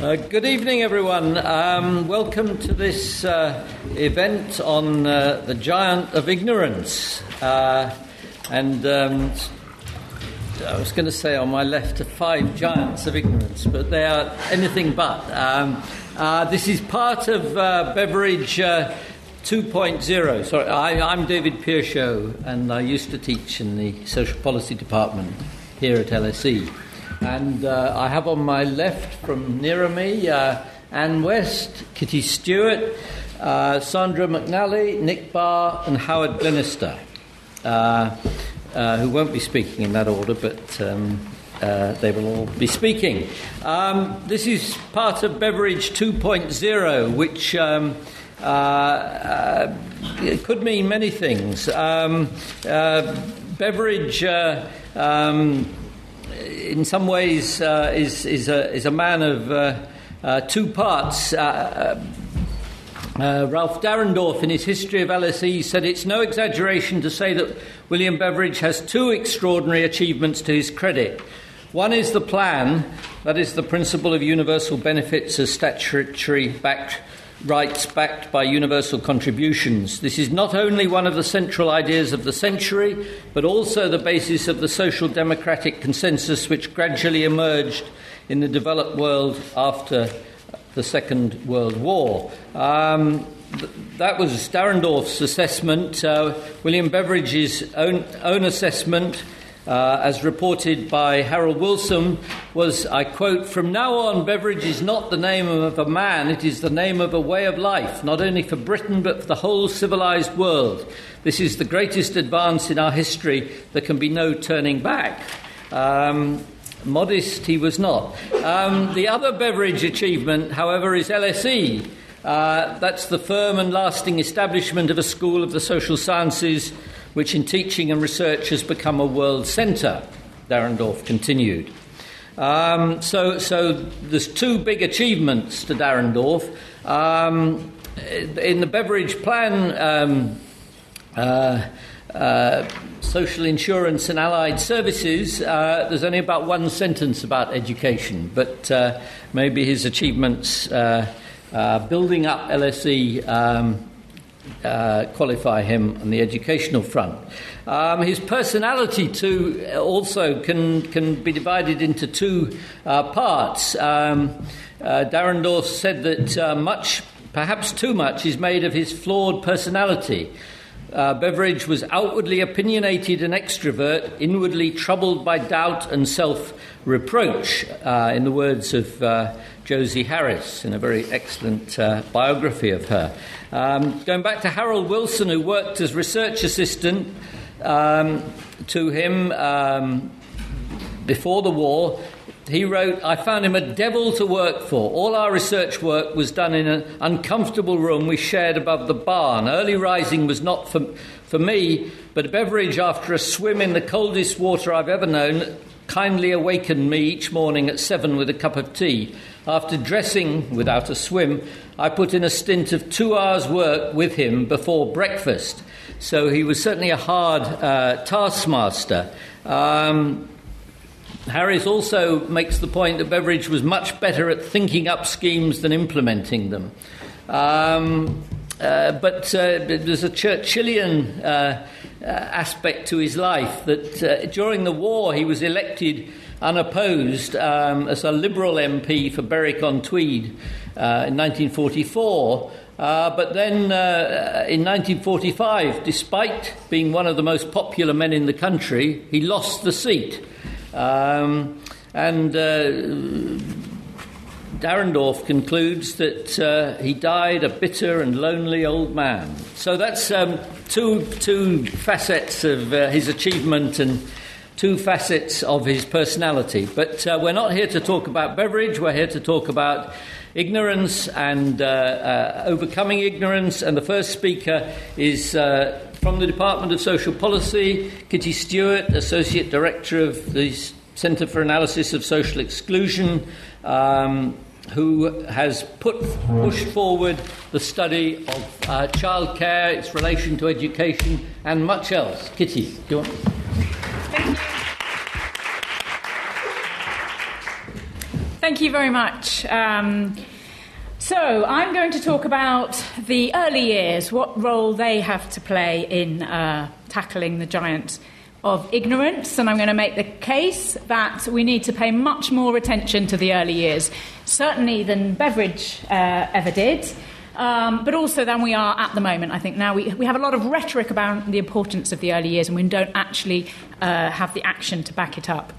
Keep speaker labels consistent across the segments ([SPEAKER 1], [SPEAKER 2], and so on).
[SPEAKER 1] Uh, good evening, everyone. Um, welcome to this uh, event on uh, the giant of ignorance. Uh, and um, I was going to say on my left are five giants of ignorance, but they are anything but. Um, uh, this is part of uh, Beveridge 2.0. Sorry, I, am David Piachaud, and I used to teach in the social policy department here at LSE. And uh, I have on my left from nearer me uh, Anne West, Kitty Stewart, uh, Sandra McNally, Nick Barr, and Howard Glennerster, uh, uh, who won't be speaking in that order, but um, uh, they will all be speaking. Um, this is part of Beveridge 2.0, which um, it could mean many things. Beveridge. Um, in some ways, uh, is, is, a, is a man of uh, uh, two parts. Uh, uh, Ralph Dahrendorf, in his history of LSE, said it's no exaggeration to say that William Beveridge has two extraordinary achievements to his credit. One is the plan, that is, the principle of universal benefits as statutory backed rights backed by universal contributions. This is not only one of the central ideas of the century, but also the basis of the social democratic consensus which gradually emerged in the developed world after the Second World War. Um, th- that was Dahrendorf's assessment. Uh, William Beveridge's own, own assessment uh, as reported by Harold Wilson, was, I quote, From now on, Beveridge is not the name of a man, it is the name of a way of life, not only for Britain, but for the whole civilized world. This is the greatest advance in our history. There can be no turning back. Um, modest he was not. Um, the other Beveridge achievement, however, is LSE. Uh, that's the firm and lasting establishment of a school of the social sciences which in teaching and research has become a world centre, Dahrendorf continued. Um, so, so there's two big achievements to Dahrendorf. Um, in the Beveridge Plan, um, uh, uh, social insurance and allied services, uh, there's only about one sentence about education, but uh, maybe his achievements uh, uh, building up LSE um, uh, qualify him on the educational front. Um, his personality too also can can be divided into two uh, parts. Um, uh, said that uh, much, perhaps too much, is made of his flawed personality. Uh, Beveridge was outwardly opinionated and extrovert, inwardly troubled by doubt and self reproach, uh, in the words of Jose Harris in a very excellent biography of her. Um, going back to Harold Wilson, who worked as research assistant um, to him um, before the war, he wrote, I found him a devil to work for. All our research work was done in an uncomfortable room we shared above the barn. Early rising was not for, for me, but a Beveridge after a swim in the coldest water I've ever known, kindly awakened me each morning at seven with a cup of tea. After dressing without a swim, I put in a stint of two hours' work with him before breakfast. So he was certainly a hard uh, taskmaster. Um, Harris also makes the point that Beveridge was much better at thinking up schemes than implementing them. Um, uh, but uh, there's a Churchillian uh, uh aspect to his life that uh, during the war he was elected unopposed um, as a Liberal MP for Berwick on Tweed uh, in 1944. but then in 1945, despite being one of the most popular men in the country, he lost the seat. Um, and Dahrendorf concludes that uh, he died a bitter and lonely old man. So that's um, two, two facets of uh, his achievement and two facets of his personality. But uh, we're not here to talk about Beveridge, we're here to talk about ignorance and uh, uh, overcoming ignorance. And the first speaker is uh, from the Department of Social Policy, Kitty Stewart, Associate Director of the Centre for Analysis of Social Exclusion. Um, who has put, pushed forward the study of uh, childcare, its relation to education, and much else. Kitty, do you want?
[SPEAKER 2] Thank you. Thank you very much. Um, so, I'm going to talk about the early years, what role they have to play in uh, tackling the giant of ignorance, and I'm going to make the case that we need to pay much more attention to the early years, certainly than Beveridge uh, ever did. Um, but also than we are at the moment. I think now we, we have a lot of rhetoric about the importance of the early years, and we don't actually uh, have the action to back it up.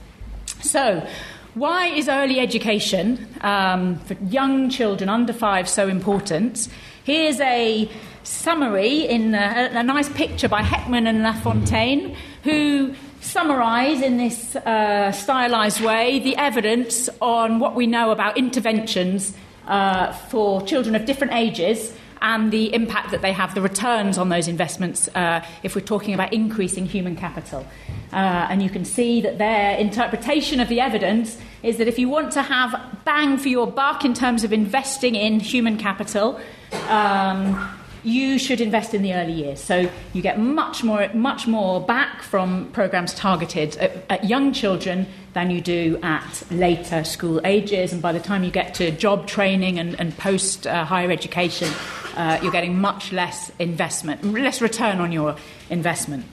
[SPEAKER 2] So, why is early education um, for young children under five so important? Here's a summary in a, a nice picture by Heckman and Lafontaine, who summarise in this uh, stylised way the evidence on what we know about interventions uh, for children of different ages and the impact that they have, the returns on those investments, uh, if we're talking about increasing human capital. Uh, and you can see that their interpretation of the evidence is that if you want to have bang for your buck in terms of investing in human capital, um, you should invest in the early years. So you get much more, much more back from programs targeted at, at young children than you do at later school ages. And by the time you get to job training and, and post uh, higher education, uh, you're getting much less investment, less return on your investment.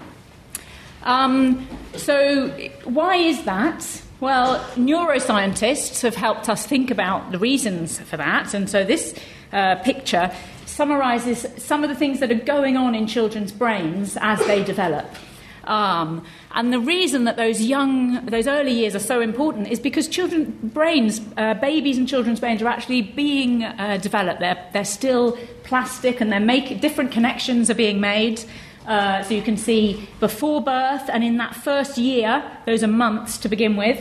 [SPEAKER 2] Um, so, why is that? Well, neuroscientists have helped us think about the reasons for that. And so, this uh, picture summarizes some of the things that are going on in children's brains as they develop. Um, and the reason that those young, those early years are so important is because children's brains, uh, babies and children's brains are actually being uh, developed. They're, they're still plastic and they're making different connections are being made. Uh, so you can see before birth and in that first year, those are months to begin with.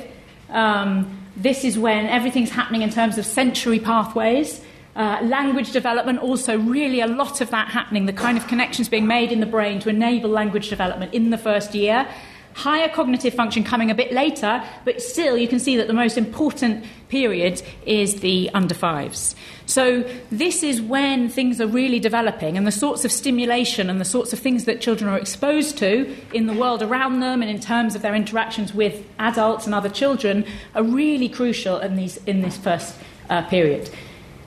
[SPEAKER 2] Um, this is when everything's happening in terms of sensory pathways. Uh, language development, also, really a lot of that happening, the kind of connections being made in the brain to enable language development in the first year. Higher cognitive function coming a bit later, but still you can see that the most important period is the under fives. So, this is when things are really developing, and the sorts of stimulation and the sorts of things that children are exposed to in the world around them and in terms of their interactions with adults and other children are really crucial in, these, in this first uh, period.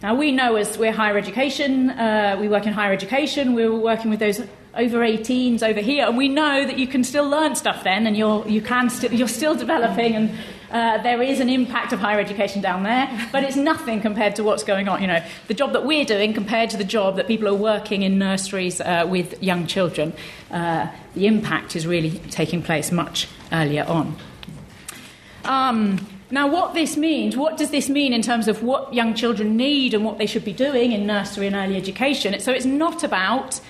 [SPEAKER 2] Now, we know as we're higher education, uh, we work in higher education, we're working with those over 18s over here, and we know that you can still learn stuff then, and you're, you can st- you're still developing, and uh, there is an impact of higher education down there, but it's nothing compared to what's going on. You know, the job that we're doing compared to the job that people are working in nurseries uh, with young children, uh, the impact is really taking place much earlier on. Um, now, what this means, what does this mean in terms of what young children need and what they should be doing in nursery and early education? So it's not about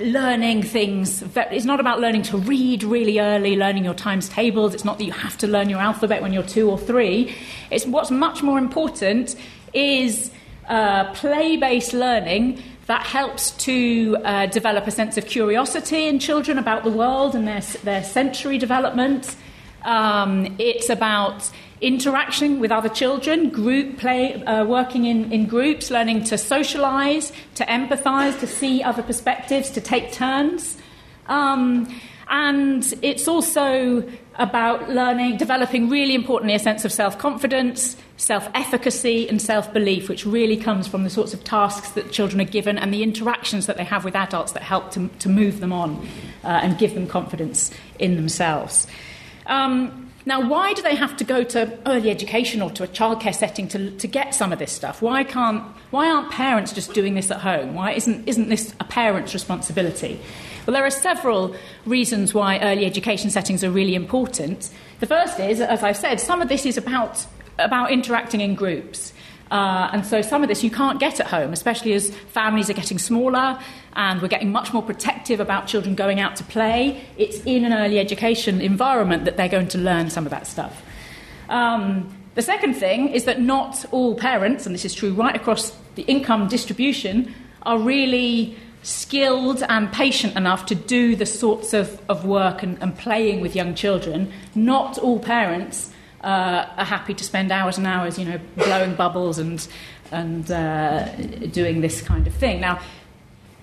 [SPEAKER 2] learning things. It's not about learning to read really early, learning your times tables. It's not that you have to learn your alphabet when you're two or three. It's what's much more important is uh, play based learning that helps to uh, develop a sense of curiosity in children about the world and their, their sensory development. Um, it's about interaction with other children, group play, uh, working in, in groups, learning to socialize, to empathize, to see other perspectives, to take turns. Um, and it's also about learning, developing really importantly a sense of self confidence, self efficacy, and self belief, which really comes from the sorts of tasks that children are given and the interactions that they have with adults that help to, to move them on uh, and give them confidence in themselves. Um, now, why do they have to go to early education or to a childcare setting to, to get some of this stuff? Why, can't, why aren't parents just doing this at home? Why isn't, isn't this a parent's responsibility? Well, there are several reasons why early education settings are really important. The first is, as I've said, some of this is about, about interacting in groups. Uh, and so some of this you can't get at home, especially as families are getting smaller and we're getting much more protective about children going out to play. It's in an early education environment that they're going to learn some of that stuff. Um, the second thing is that not all parents, and this is true right across the income distribution, are really skilled and patient enough to do the sorts of, of work and, and playing with young children. Not all parents uh, are happy to spend hours and hours, you know, blowing bubbles and, and uh, doing this kind of thing. Now,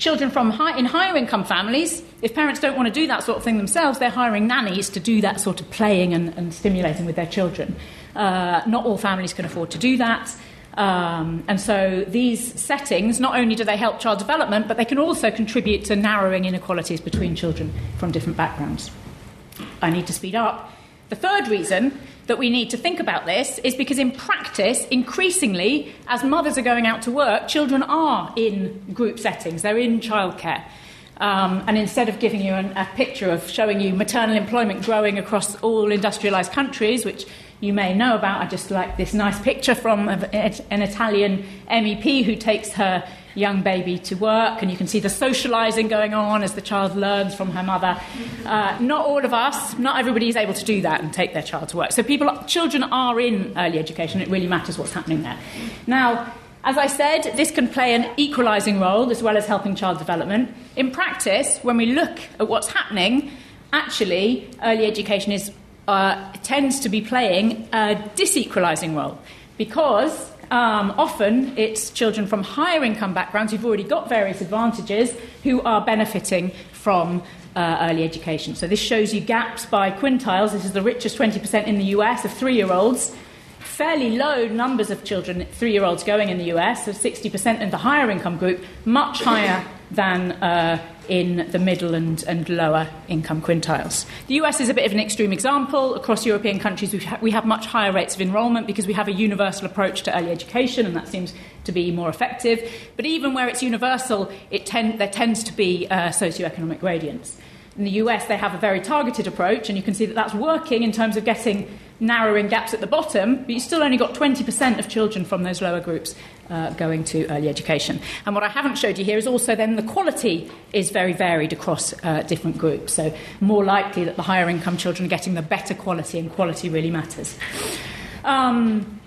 [SPEAKER 2] Children from high, in higher income families, if parents don't want to do that sort of thing themselves, they're hiring nannies to do that sort of playing and, and stimulating with their children. Uh, not all families can afford to do that. Um, and so these settings, not only do they help child development, but they can also contribute to narrowing inequalities between children from different backgrounds. I need to speed up. The third reason that we need to think about this is because, in practice, increasingly, as mothers are going out to work, children are in group settings, they're in childcare. Um, and instead of giving you an, a picture of showing you maternal employment growing across all industrialised countries, which you may know about, I just like this nice picture from an Italian MEP who takes her young baby to work, and you can see the socialising going on as the child learns from her mother. Uh, not all of us, not everybody is able to do that and take their child to work. So people, children are in early education. It really matters what's happening there. Now, as I said, this can play an equalising role as well as helping child development. In practice, when we look at what's happening, actually, early education is, uh, tends to be playing a disequalising role because um, often it's children from higher income backgrounds who've already got various advantages who are benefiting from uh, early education. So this shows you gaps by quintiles. This is the richest 20% in the US of three year olds. Fairly low numbers of children, three year olds going in the US, so 60% in the higher income group, much higher than uh, in the middle and, and lower income quintiles. The US is a bit of an extreme example. Across European countries, ha- we have much higher rates of enrolment because we have a universal approach to early education, and that seems to be more effective. But even where it's universal, it ten- there tends to be uh, socioeconomic gradients. In the US, they have a very targeted approach, and you can see that that's working in terms of getting narrowing gaps at the bottom, but you still only got 20% of children from those lower groups uh, going to early education. And what I haven't showed you here is also then the quality is very varied across uh, different groups. So, more likely that the higher income children are getting the better quality, and quality really matters. Um,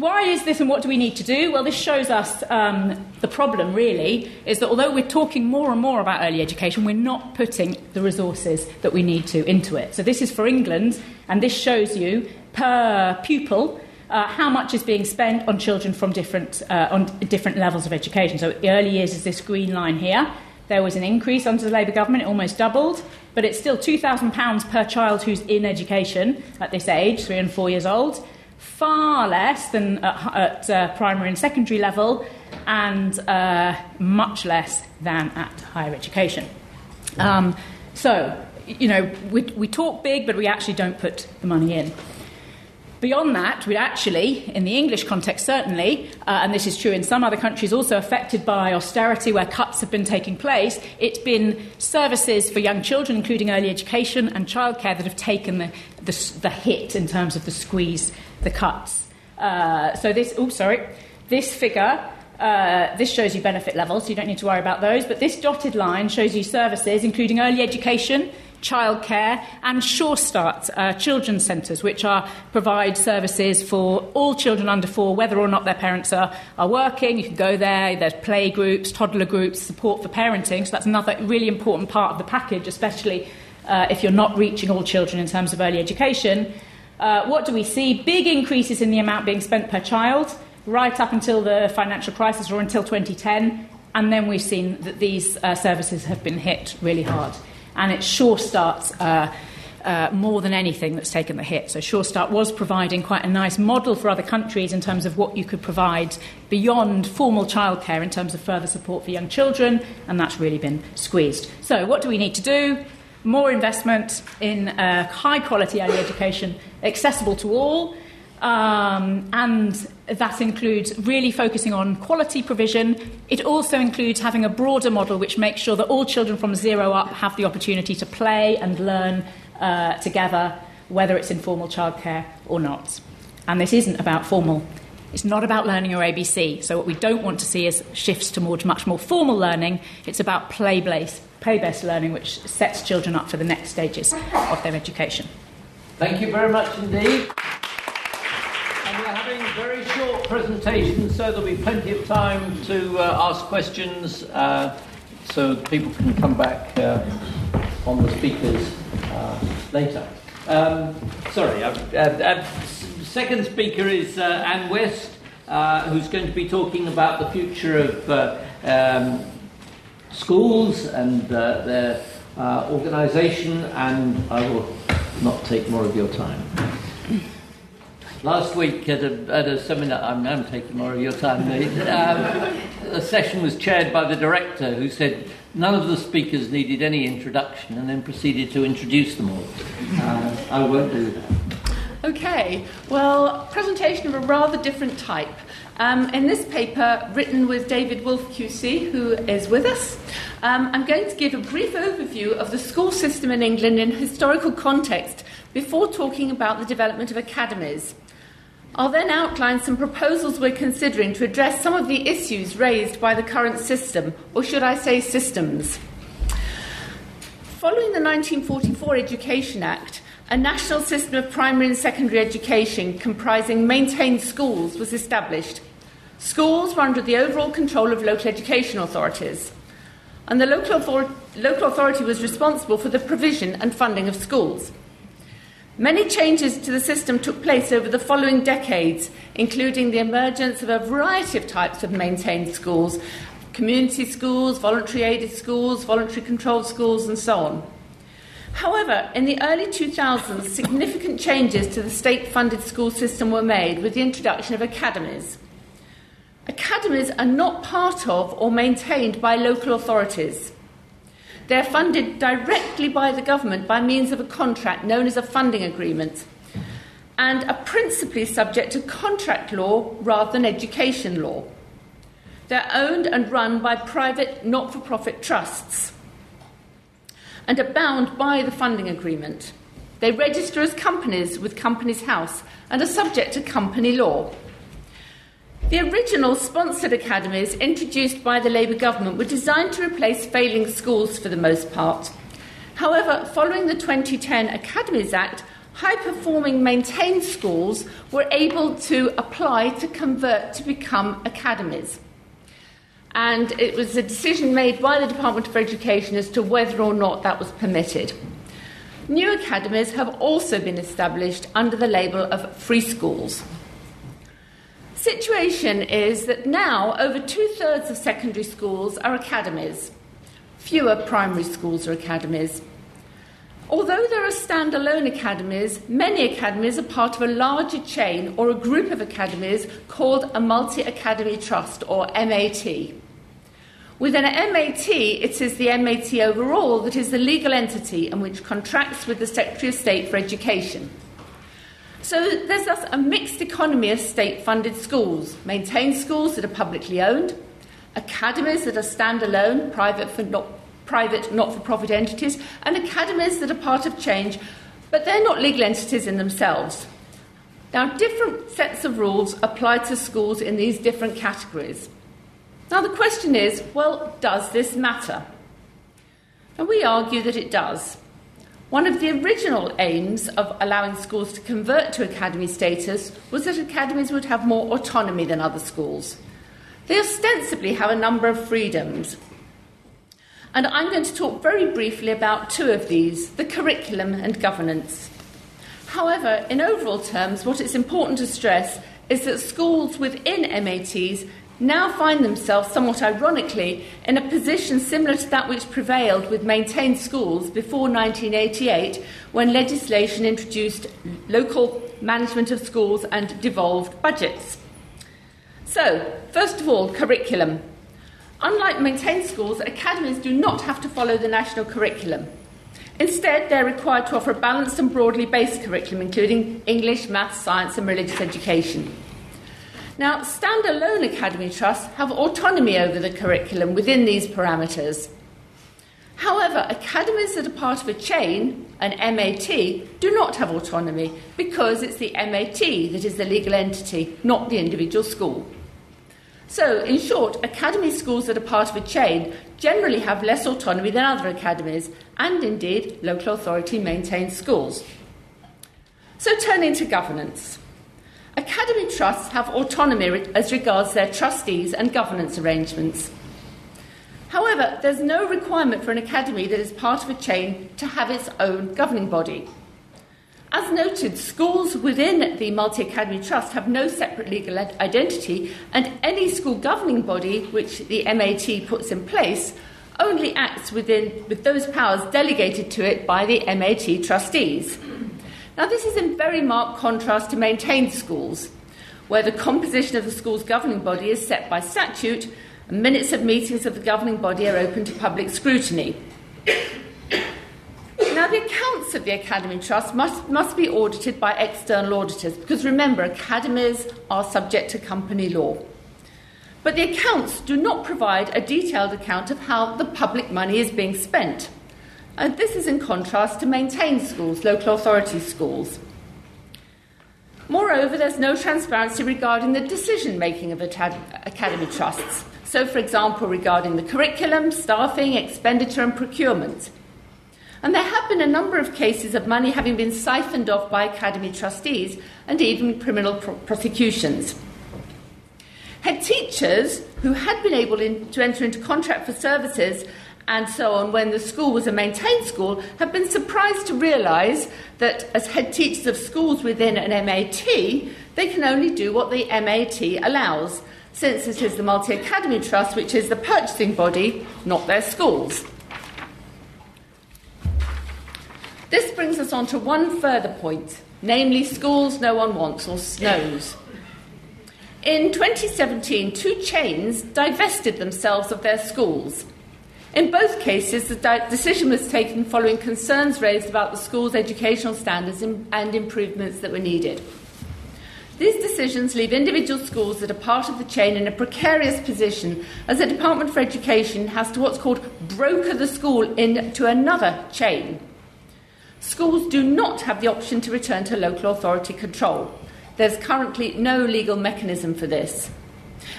[SPEAKER 2] why is this and what do we need to do? Well, this shows us um, the problem, really, is that although we're talking more and more about early education, we're not putting the resources that we need to into it. So, this is for England, and this shows you per pupil uh, how much is being spent on children from different, uh, on different levels of education. So, early years is this green line here. There was an increase under the Labour government, it almost doubled, but it's still £2,000 per child who's in education at this age, three and four years old far less than at, at uh, primary and secondary level, and uh, much less than at higher education. Um, so, you know, we, we talk big, but we actually don't put the money in. Beyond that, we actually, in the English context certainly, uh, and this is true in some other countries also affected by austerity where cuts have been taking place, it's been services for young children, including early education and childcare, that have taken the, the, the hit in terms of the squeeze the cuts. Uh, so this, oh, sorry, this figure, uh, this shows you benefit levels, so you don't need to worry about those. But this dotted line shows you services, including early education, childcare, and Sure Start uh, children's centres, which are provide services for all children under four, whether or not their parents are, are working. You can go there. There's play groups, toddler groups, support for parenting. So that's another really important part of the package, especially uh, if you're not reaching all children in terms of early education. Uh, what do we see? Big increases in the amount being spent per child, right up until the financial crisis or until 2010. And then we've seen that these uh, services have been hit really hard. And it Sure Starts uh, uh, more than anything that's taken the hit. So Sure Start was providing quite a nice model for other countries in terms of what you could provide beyond formal childcare in terms of further support for young children, and that's really been squeezed. So, what do we need to do? more investment in uh, high quality early education, accessible to all. Um, and that includes really focusing on quality provision. It also includes having a broader model which makes sure that all children from zero up have the opportunity to play and learn uh, together, whether it's in formal childcare or not. And this isn't about formal. It's not about learning your ABC. So, what we don't want to see is shifts towards much more formal learning. It's about play based play based learning, which sets children up for the next stages of their education.
[SPEAKER 1] Thank you very much indeed. And we're having very short presentations, so there'll be plenty of time to uh, ask questions uh, so people can come back uh, on the speakers uh, later. Um, sorry, uh, uh, second speaker is Anne West, who's going to be talking about the future of um, schools and their organisation, and I will not take more of your time. Last week at a, at a seminar, I'm, I'm taking more of your time, um, a session was chaired by the director who said none of the speakers needed any introduction and then proceeded to introduce them all. Uh, I won't do that.
[SPEAKER 3] Okay, well, presentation of a rather different type. Um, in this paper, written with David Wolfe QC, who is with us, um, I'm going to give a brief overview of the school system in England in historical context before talking about the development of academies. I'll then outline some proposals we're considering to address some of the issues raised by the current system, or should I say systems. Following the 1944 Education Act, a national system of primary and secondary education comprising maintained schools was established. Schools were under the overall control of local education authorities, and the local, author- local authority was responsible for the provision and funding of schools. Many changes to the system took place over the following decades, including the emergence of a variety of types of maintained schools community schools, voluntary aided schools, voluntary controlled schools, and so on. However, in the early 2000s, significant changes to the state funded school system were made with the introduction of academies. Academies are not part of or maintained by local authorities. They're funded directly by the government by means of a contract known as a funding agreement and are principally subject to contract law rather than education law. They're owned and run by private not for profit trusts and are bound by the funding agreement. They register as companies with Companies House and are subject to company law. The original sponsored academies introduced by the Labour government were designed to replace failing schools for the most part. However, following the 2010 Academies Act, high performing maintained schools were able to apply to convert to become academies. And it was a decision made by the Department for Education as to whether or not that was permitted. New academies have also been established under the label of free schools situation is that now over two thirds of secondary schools are academies. Fewer primary schools are academies. Although there are standalone academies, many academies are part of a larger chain or a group of academies called a multi academy trust or MAT. Within a MAT, it is the MAT overall that is the legal entity and which contracts with the Secretary of State for Education. So there's thus a mixed economy of state funded schools, maintained schools that are publicly owned, academies that are standalone, private, for not, private not for profit entities, and academies that are part of change, but they're not legal entities in themselves. Now, different sets of rules apply to schools in these different categories. Now, the question is well, does this matter? And we argue that it does. One of the original aims of allowing schools to convert to academy status was that academies would have more autonomy than other schools. They ostensibly have a number of freedoms. And I'm going to talk very briefly about two of these the curriculum and governance. However, in overall terms, what it's important to stress is that schools within MATs now find themselves, somewhat ironically, in a position similar to that which prevailed with maintained schools before 1988, when legislation introduced local management of schools and devolved budgets. So, first of all, curriculum. Unlike maintained schools, academies do not have to follow the national curriculum. Instead, they're required to offer a balanced and broadly based curriculum, including English, maths, science, and religious education. Now, standalone academy trusts have autonomy over the curriculum within these parameters. However, academies that are part of a chain, an MAT, do not have autonomy because it's the MAT that is the legal entity, not the individual school. So, in short, academy schools that are part of a chain generally have less autonomy than other academies, and indeed, local authority maintained schools. So, turning to governance. Academy trusts have autonomy as regards their trustees and governance arrangements. However, there's no requirement for an academy that is part of a chain to have its own governing body. As noted, schools within the Multi Academy Trust have no separate legal identity, and any school governing body which the MAT puts in place only acts within, with those powers delegated to it by the MAT trustees. Now, this is in very marked contrast to maintained schools, where the composition of the school's governing body is set by statute and minutes of meetings of the governing body are open to public scrutiny. Now, the accounts of the Academy Trust must, must be audited by external auditors because remember, academies are subject to company law. But the accounts do not provide a detailed account of how the public money is being spent. And this is in contrast to maintained schools, local authority schools. Moreover, there's no transparency regarding the decision making of academy trusts. So, for example, regarding the curriculum, staffing, expenditure, and procurement. And there have been a number of cases of money having been siphoned off by academy trustees and even criminal prosecutions. Head teachers who had been able in, to enter into contract for services and so on when the school was a maintained school have been surprised to realise that as head teachers of schools within an MAT, they can only do what the MAT allows, since it is the Multi Academy Trust which is the purchasing body, not their schools. This brings us on to one further point, namely schools no one wants or SNOs. In 2017, two chains divested themselves of their schools. In both cases, the di- decision was taken following concerns raised about the school's educational standards and improvements that were needed. These decisions leave individual schools that are part of the chain in a precarious position as the Department for Education has to what's called broker the school into another chain. Schools do not have the option to return to local authority control. There's currently no legal mechanism for this.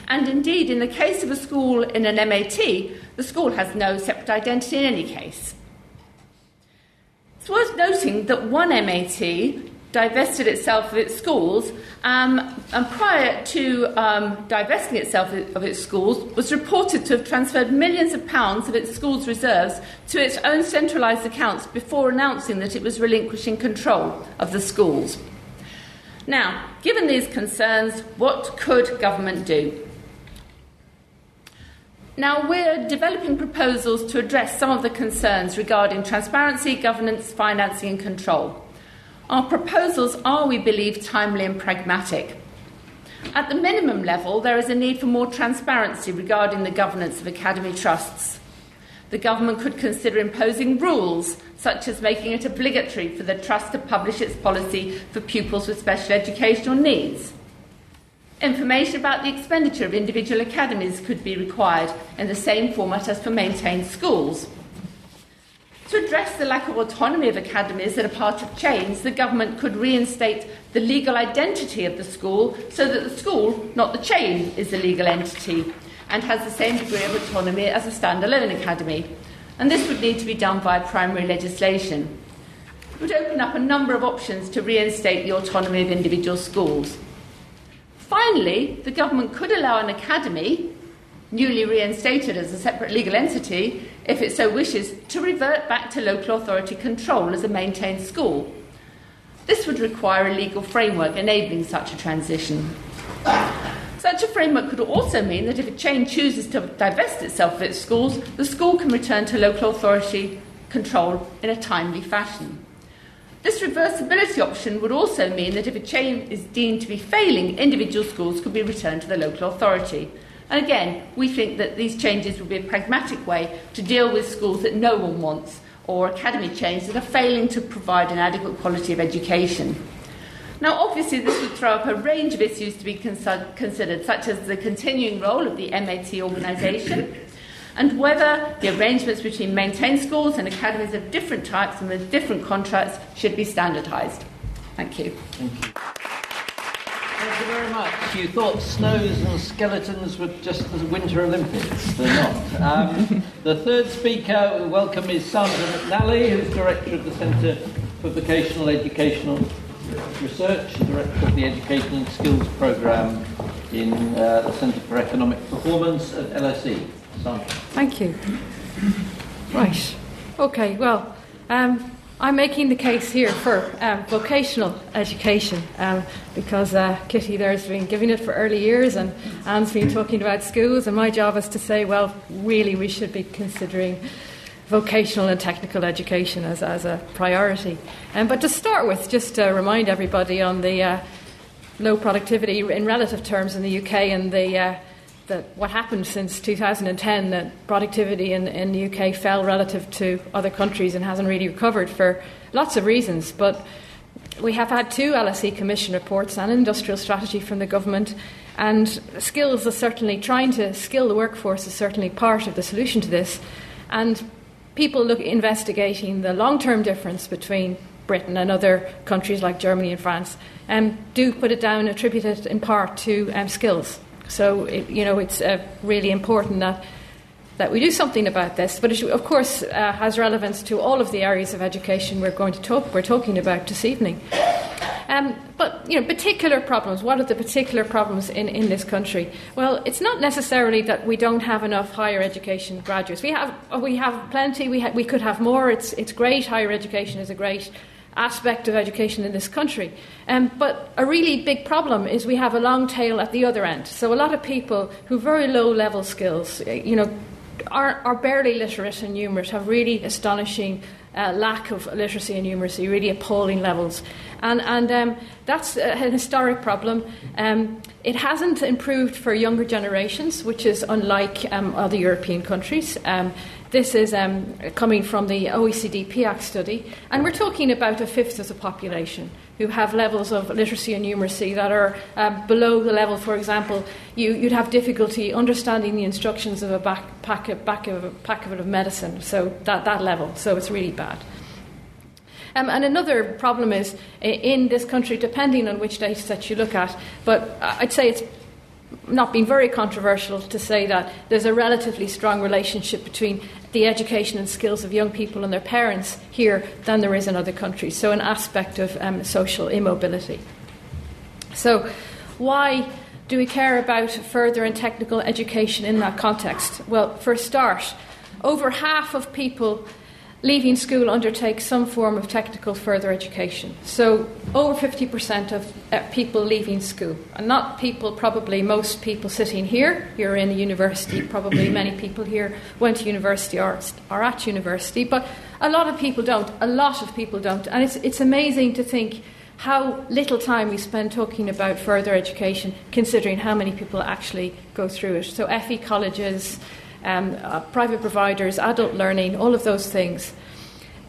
[SPEAKER 3] And indeed, in the case of a school in an MAT, the school has no separate identity in any case. It's worth noting that one MAT divested itself of its schools, um, and prior to um, divesting itself of its schools, was reported to have transferred millions of pounds of its schools' reserves to its own centralised accounts before announcing that it was relinquishing control of the schools. Now, given these concerns, what could government do? Now, we're developing proposals to address some of the concerns regarding transparency, governance, financing, and control. Our proposals are, we believe, timely and pragmatic. At the minimum level, there is a need for more transparency regarding the governance of academy trusts. The government could consider imposing rules, such as making it obligatory for the trust to publish its policy for pupils with special educational needs Information about the expenditure of individual academies could be required in the same format as for maintained schools. To address the lack of autonomy of academies that are part of chains, the government could reinstate the legal identity of the school so that the school, not the chain, is the legal entity and has the same degree of autonomy as a standalone academy. And this would need to be done via primary legislation. It would open up a number of options to reinstate the autonomy of individual schools. Finally, the government could allow an academy, newly reinstated as a separate legal entity, if it so wishes, to revert back to local authority control as a maintained school. This would require a legal framework enabling such a transition. Such a framework could also mean that if a chain chooses to divest itself of its schools, the school can return to local authority control in a timely fashion. This reversibility option would also mean that if a chain is deemed to be failing, individual schools could be returned to the local authority. And again, we think that these changes would be a pragmatic way to deal with schools that no one wants or academy chains that are failing to provide an adequate quality of education. Now, obviously, this would throw up a range of issues to be considered, such as the continuing role of the MAT organisation, and whether the arrangements between maintained schools and academies of different types and with different contracts should be standardised. Thank you.
[SPEAKER 1] Thank you. Thank you very much. You thought snows and skeletons were just the Winter Olympics. They're not. Um, the third speaker we welcome is Sandra McNally, who's Director of the Centre for Vocational Educational Research, Director of the Education and Skills Programme in uh, the Centre for Economic Performance at LSE.
[SPEAKER 4] Thank you. Right. Okay, well, um, I'm making the case here for um, vocational education um, because uh, Kitty there's been giving it for early years and Anne's been talking about schools, and my job is to say, well, really, we should be considering vocational and technical education as, as a priority. Um, but to start with, just to remind everybody on the uh, low productivity in relative terms in the UK and the uh, that what happened since 2010 that productivity in, in the UK fell relative to other countries and hasn't really recovered for lots of reasons. But we have had two LSE Commission reports and an industrial strategy from the government, and skills is certainly trying to skill the workforce is certainly part of the solution to this. And people look investigating the long term difference between Britain and other countries like Germany and France um, do put it down, attribute it in part to um, skills. So, it, you know, it's uh, really important that, that we do something about this. But it, of course, uh, has relevance to all of the areas of education we're going to talk, we're talking about this evening. Um, but you know, particular problems. What are the particular problems in, in this country? Well, it's not necessarily that we don't have enough higher education graduates. We have we have plenty. We ha- we could have more. It's it's great. Higher education is a great aspect of education in this country. Um, but a really big problem is we have a long tail at the other end. So a lot of people who very low level skills, uh, you know, are, are barely literate and numerate, have really astonishing uh, lack of literacy and numeracy, really appalling levels. And, and um, that's an historic problem. Um, it hasn't improved for younger generations, which is unlike um, other European countries. Um, this is um, coming from the OECD PIAAC study, and we're talking about a fifth of the population who have levels of literacy and numeracy that are um, below the level, for example, you, would have difficulty understanding the instructions of a back, back of a packet of medicine, so that, that level, so it's really bad. Um, and another problem is in this country, depending on which data set you look at, but I'd say it's not being very controversial to say that there's a relatively strong relationship between the education and skills of young people and their parents here than there is in other countries. So, an aspect of um, social immobility. So, why do we care about further and technical education in that context? Well, for a start, over half of people leaving school undertake some form of technical further education. So, over 50% of uh, people leaving school, and not people, probably most people sitting here, you're in a university, probably many people here went to university or are at university, but a lot of people don't. A lot of people don't. And it's, it's amazing to think how little time we spend talking about further education, considering how many people actually go through it. So, FE colleges, um, uh, private providers, adult learning, all of those things.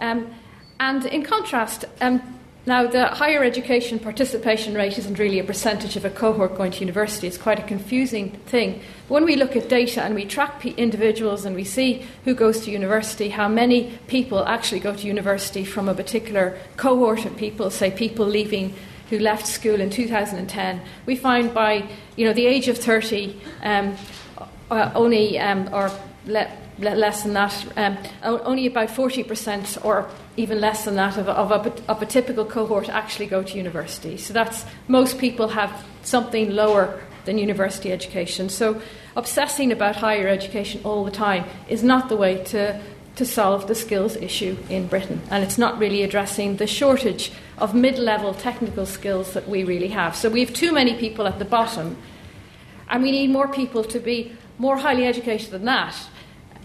[SPEAKER 4] Um, and in contrast, um, now the higher education participation rate isn't really a percentage of a cohort going to university. It's quite a confusing thing. When we look at data and we track individuals and we see who goes to university, how many people actually go to university from a particular cohort of people, say people leaving who left school in 2010, we find by you know the age of 30, um, uh, only um, or le- le- less than that, um, only about 40% or even less than that of, of, a, of a typical cohort actually go to university. So that's most people have something lower than university education. So obsessing about higher education all the time is not the way to to solve the skills issue in Britain. And it's not really addressing the shortage of mid level technical skills that we really have. So we have too many people at the bottom, and we need more people to be more highly educated than that.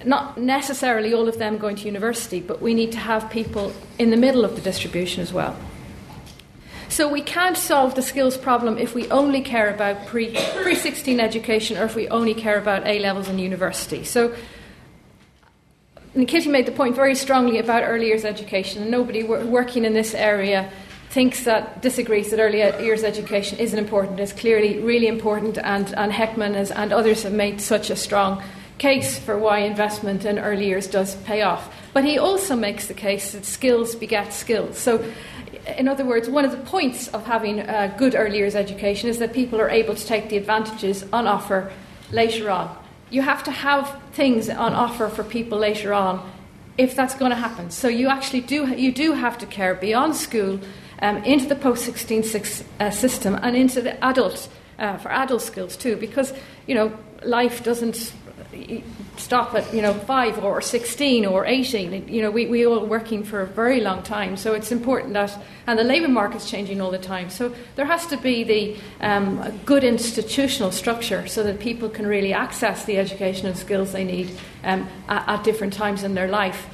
[SPEAKER 4] Not necessarily all of them going to university, but we need to have people in the middle of the distribution as well. So we can't solve the skills problem if we only care about pre pre 16 education or if we only care about A levels in university. So and Kitty made the point very strongly about early years education, and nobody working in this area thinks that disagrees that early years education isn't important. It's clearly really important, and, and Heckman has, and others have made such a strong case for why investment in early years does pay off. But he also makes the case that skills beget skills. So, in other words, one of the points of having a good early years education is that people are able to take the advantages on offer later on. You have to have things on offer for people later on if that's going to happen. So you actually do you do have to care beyond school um, into the post 16 uh, system and into the adult, uh, for adult skills too, because, you know, life doesn't, stop at you know five or sixteen or eighteen. You know, we we all working for a very long time, so it's important that and the labour market's changing all the time. So there has to be the um, good institutional structure so that people can really access the education and skills they need um, at, at, different times in their life.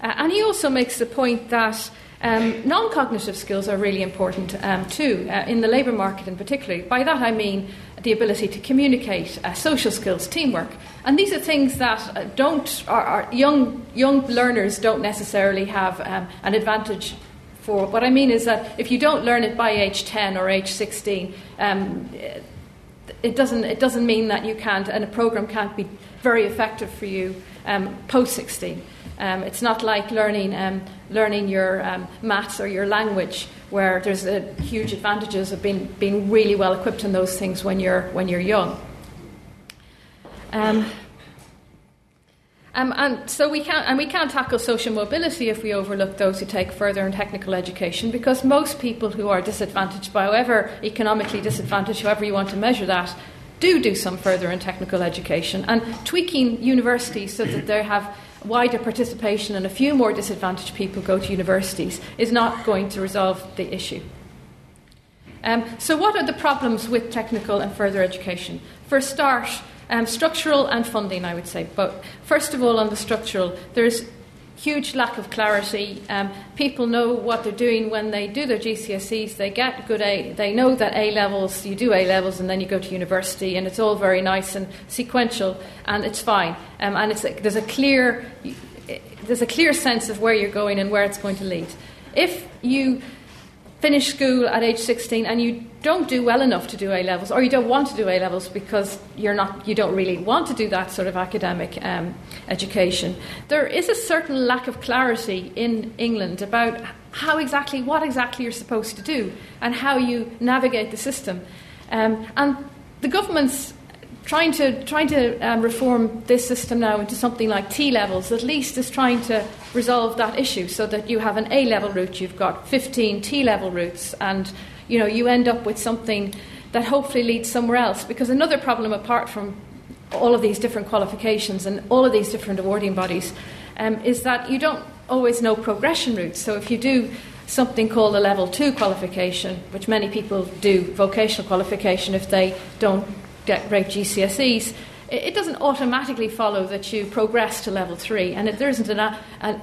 [SPEAKER 4] Uh, and he also makes the point that. Um, non cognitive skills are really important um, too, uh, in the labour market in particular. By that I mean the ability to communicate, uh, social skills, teamwork. And these are things that uh, don't, are, are young, young learners don't necessarily have um, an advantage for. What I mean is that if you don't learn it by age 10 or age 16, um, it, doesn't, it doesn't mean that you can't, and a program can't be very effective for you um, post 16. Um, it's not like learning, um, learning your um, maths or your language, where there's a huge advantages of being, being really well equipped in those things when you're, when you're young. Um, um, and so we can't, and we can't tackle social mobility if we overlook those who take further and technical education, because most people who are disadvantaged, by however economically disadvantaged, however you want to measure that, do do some further and technical education. And tweaking universities so that they have wider participation and a few more disadvantaged people go to universities is not going to resolve the issue. Um, so, what are the problems with technical and further education? For a start, um, structural and funding, I would say. But first of all, on the structural, there's huge lack of clarity. Um, people know what they're doing when they do their GCSEs. They get good A. They know that A levels, you do A levels, and then you go to university, and it's all very nice and sequential, and it's fine. Um, and it's there's a clear there's a clear sense of where you're going and where it's going to lead. If you finish school at age 16 and you don't do well enough to do A levels, or you don't want to do A levels because you're not, you don't really want to do that sort of academic um, education, there is a certain lack of clarity in England about how exactly, what exactly you're supposed to do and how you navigate the system. Um, and the government's trying to trying to um, reform this system now into something like T levels at least is trying to resolve that issue so that you have an A level route, you've got 15 T level routes, and you know you end up with something that hopefully leads somewhere else. Because another problem apart from all of these different qualifications and all of these different awarding bodies um, is that you don't always know progression routes. So if you do something called a level two qualification, which many people do, vocational qualification, if they don't great GCSEs, it doesn't automatically follow that you progress to level three, and it, there isn't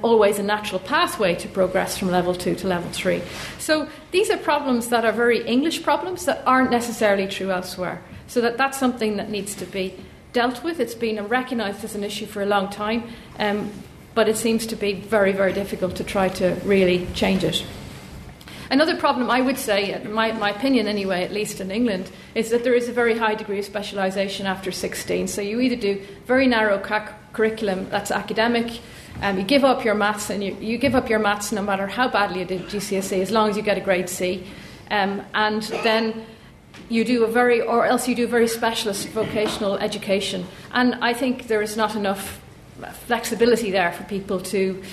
[SPEAKER 4] always a natural pathway to progress from level two to level three. So these are problems that are very English problems that aren't necessarily true elsewhere. So that, that's something that needs to be dealt with. It's been recognised as an issue for a long time, um, but it seems to be very, very difficult to try to really change it. Another problem, I would say, my, my opinion anyway, at least in England, is that there is a very high degree of specialisation after 16. So you either do very narrow cu- curriculum that's academic, um, you give up your maths, and you, you give up your maths no matter how badly you did GCSE, as long as you get a grade C, um, and then you do a very, or else you do very specialist vocational education. And I think there is not enough flexibility there for people to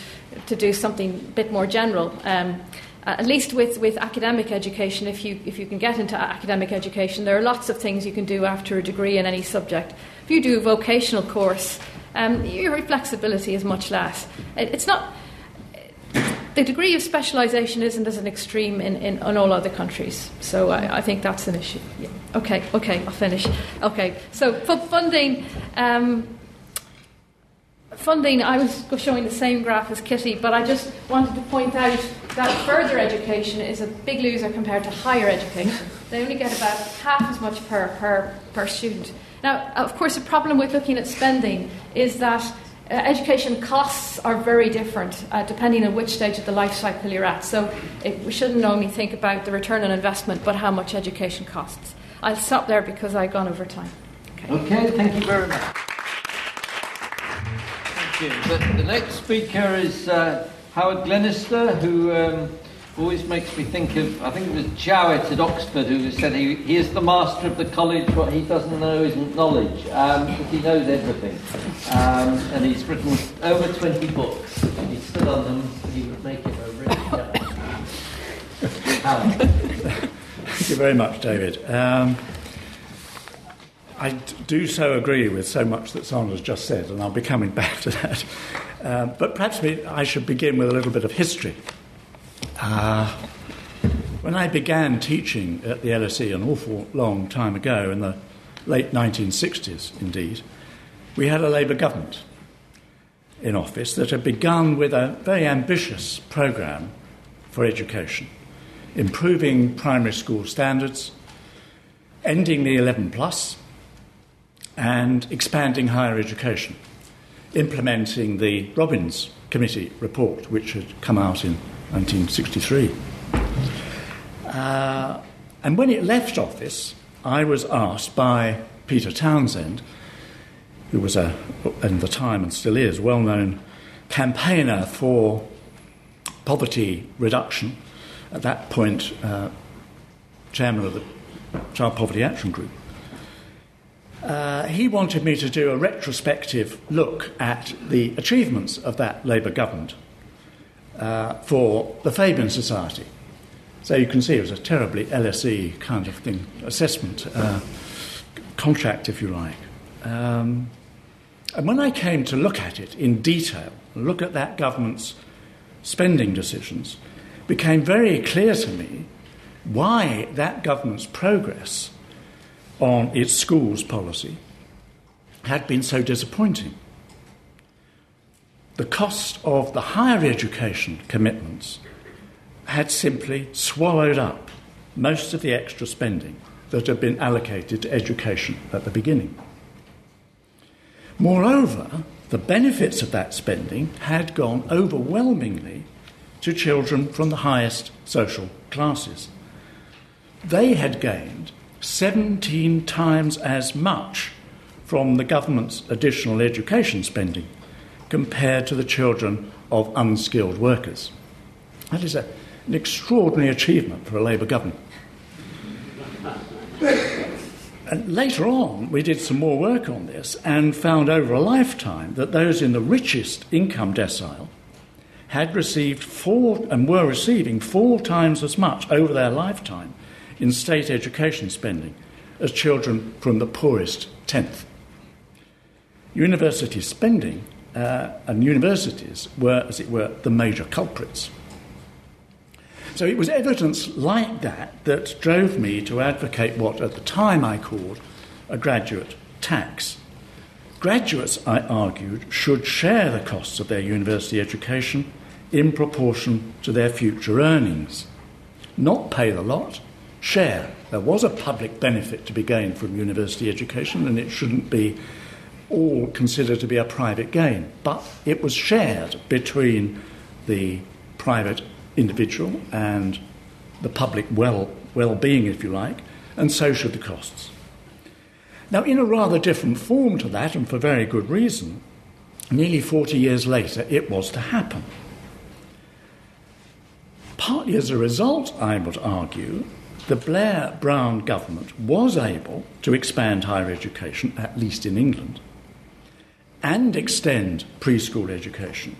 [SPEAKER 4] to do something a bit more general. Um, uh, at least with, with academic education, if you, if you can get into academic education, there are lots of things you can do after a degree in any subject. If you do a vocational course, um, your flexibility is much less. It, it's not. The degree of specialisation isn't as an extreme in, in, in all other countries, so I, I think that's an issue. Yeah. Okay, okay, I'll finish. Okay, so for funding, um, funding, I was showing the same graph as Kitty, but I just wanted to point out that further education is a big loser compared to higher education. They only get about half as much per, per, per student. Now, of course, the problem with looking at spending is that uh, education costs are very different uh, depending on which stage of the life cycle you're at. So it, we shouldn't only think about the return on investment, but how much education costs. I'll stop there because I've gone over time.
[SPEAKER 1] Okay, okay thank you very much. Thank you. The, the next speaker is uh, Howard Glennerster, who um, always makes me think of, I think it was Jowett at Oxford who said he, he is the master of the college, what he doesn't know isn't knowledge, um, he knows everything. Um, and he's written over 20 books. If he stood on them, he would make it a Howard.
[SPEAKER 5] Thank you very much, David. Um, I do so agree with so much that Sandra's just said, and I'll be coming back to that. Uh, but perhaps we, I should begin with a little bit of history. Uh, when I began teaching at the LSE an awful long time ago, in the late 1960s indeed, we had a Labour government in office that had begun with a very ambitious programme for education, improving primary school standards, ending the 11 plus, and expanding higher education, implementing the Robbins Committee report, which had come out in 1963. Uh, and when it left office, I was asked by Peter Townsend, who was a, at the time and still is, well known campaigner for poverty reduction, at that point, uh, chairman of the Child Poverty Action Group. Uh, he wanted me to do a retrospective look at the achievements of that Labour government uh, for the Fabian Society. So you can see it was a terribly LSE kind of thing, assessment, uh, contract, if you like. Um, and when I came to look at it in detail, look at that government's spending decisions, became very clear to me why that government's progress on its schools policy had been so disappointing. The cost of the higher education commitments had simply swallowed up most of the extra spending that had been allocated to education at the beginning. Moreover, the benefits of that spending had gone overwhelmingly to children from the highest social classes. They had gained 17 times as much from the government's additional education spending compared to the children of unskilled workers. That is a, an extraordinary achievement for a Labour government. and later on, we did some more work on this and found over a lifetime that those in the richest income decile had received four and were receiving four times as much over their lifetime in state education spending as children from the poorest tenth. University spending uh, and universities were, as it were, the major culprits. So it was evidence like that that drove me to advocate what at the time I called a graduate tax. Graduates, I argued, should share the costs of their university education in proportion to their future earnings, not pay the lot, share. There was a public benefit to be gained from university education, and it shouldn't be all considered to be a private gain. But it was shared between the private individual and the public well well-being, if you like, and so should the costs. Now, in a rather different form to that, and for very good reason, nearly 40 years later, it was to happen. Partly as a result, I would argue, the Blair Brown government was able to expand higher education, at least in England, and extend preschool education,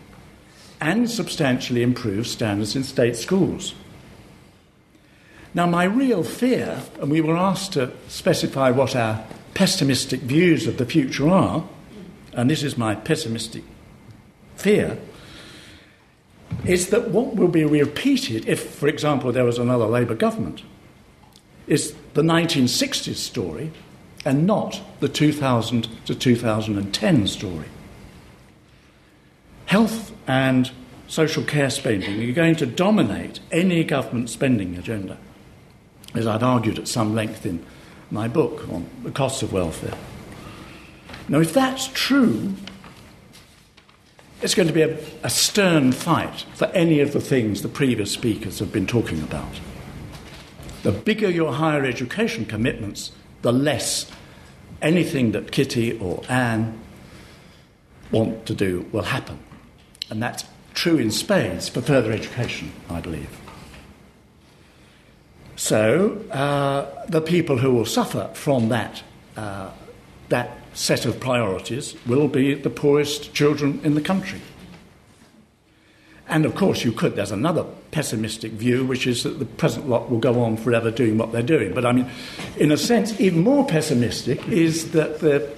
[SPEAKER 5] and substantially improve standards in state schools. Now, my real fear, and we were asked to specify what our pessimistic views of the future are, and this is my pessimistic fear, is that what will be repeated if, for example, there was another Labour government is the 1960s story and not the 2000 to 2010 story. Health and social care spending are going to dominate any government spending agenda, as I've argued at some length in my book on the costs of welfare. Now, if that's true, it's going to be a, a stern fight for any of the things the previous speakers have been talking about. The bigger your higher education commitments, the less anything that Kitty or Anne want to do will happen. And that's true in spades for further education, I believe. So, uh, the people who will suffer from that, uh, that set of priorities will be the poorest children in the country. And of course, you could. There's another pessimistic view, which is that the present lot will go on forever doing what they're doing. But I mean, in a sense, even more pessimistic is that the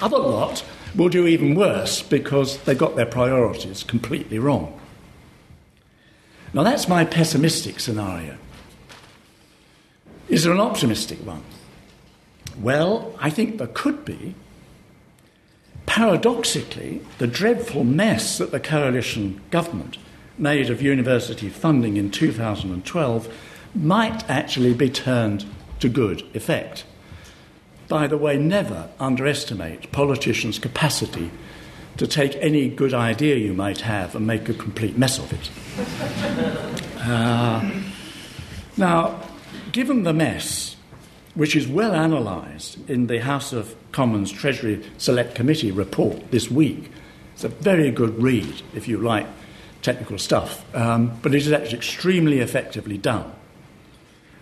[SPEAKER 5] other lot will do even worse because they got their priorities completely wrong. Now, that's my pessimistic scenario. Is there an optimistic one? Well, I think there could be. Paradoxically, the dreadful mess that the coalition government made of university funding in 2012 might actually be turned to good effect. By the way, never underestimate politicians' capacity to take any good idea you might have and make a complete mess of it. Uh, now, given the mess, which is well analysed in the House of Commons Treasury Select Committee report this week, it's a very good read if you like technical stuff, um, but it is actually extremely effectively done.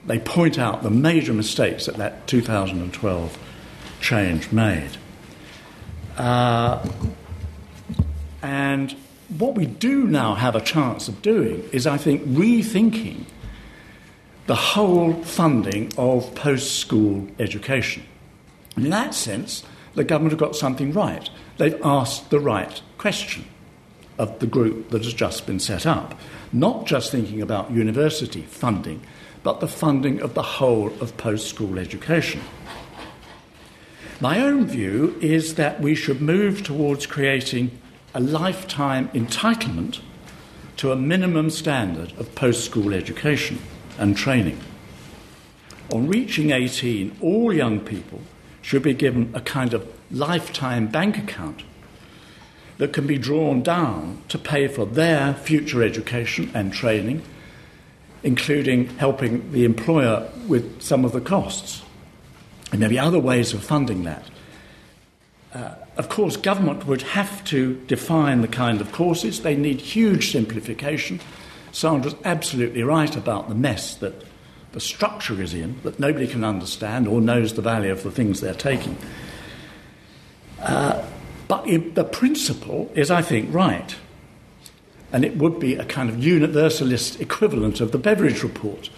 [SPEAKER 5] They point out the major mistakes that that 2012 change made. Uh, and what we do now have a chance of doing is, I think, rethinking the whole funding of post school education. In that sense, the government have got something right. They've asked the right question of the group that has just been set up, not just thinking about university funding, but the funding of the whole of post school education. My own view is that we should move towards creating a lifetime entitlement to a minimum standard of post school education and training. On reaching 18, all young people should be given a kind of lifetime bank account that can be drawn down to pay for their future education and training, including helping the employer with some of the costs. And there be other ways of funding that. Uh, of course, government would have to define the kind of courses. They need huge simplification. Sandra's absolutely right about the mess that the structure is in, that nobody can understand or knows the value of the things they're taking. Uh, but the principle is, I think, right. And it would be a kind of universalist equivalent of the Beveridge report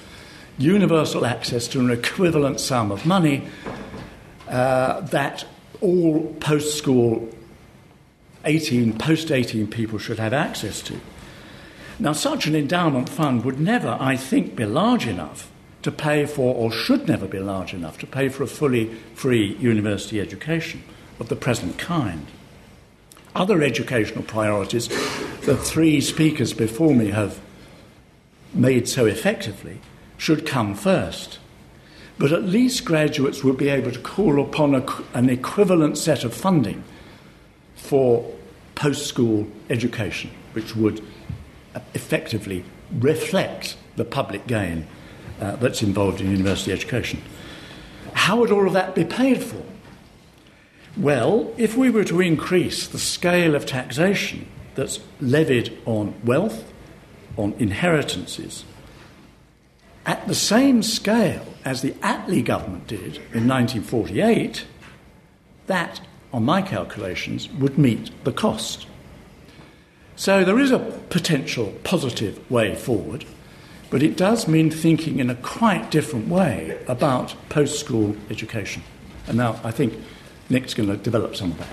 [SPEAKER 5] universal access to an equivalent sum of money uh, that all post school 18, post 18 people should have access to. Now, such an endowment fund would never, I think, be large enough to pay for, or should never be large enough to pay for a fully free university education of the present kind. Other educational priorities, the three speakers before me have made so effectively, should come first. But at least graduates would be able to call upon a, an equivalent set of funding for post school education, which would effectively reflect the public gain uh, that's involved in university education. How would all of that be paid for? Well, if we were to increase the scale of taxation that's levied on wealth, on inheritances, at the same scale as the Attlee government did in 1948, that, on my calculations, would meet the cost. So there is a potential positive way forward, but it does mean thinking in a quite different way about post school education. And now I think Nick's going to develop some of that.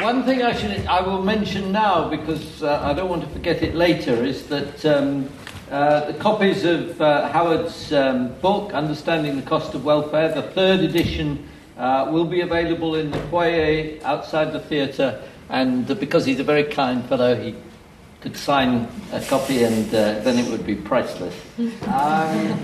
[SPEAKER 1] One thing I should I will mention now because uh, I don't want to forget it later is that um, uh, the copies of uh, Howard's um, book Understanding the Cost of Welfare, the third edition, uh, will be available in the foyer outside the theatre and because he's a very kind fellow, he could sign a copy and uh, then it would be priceless. Um,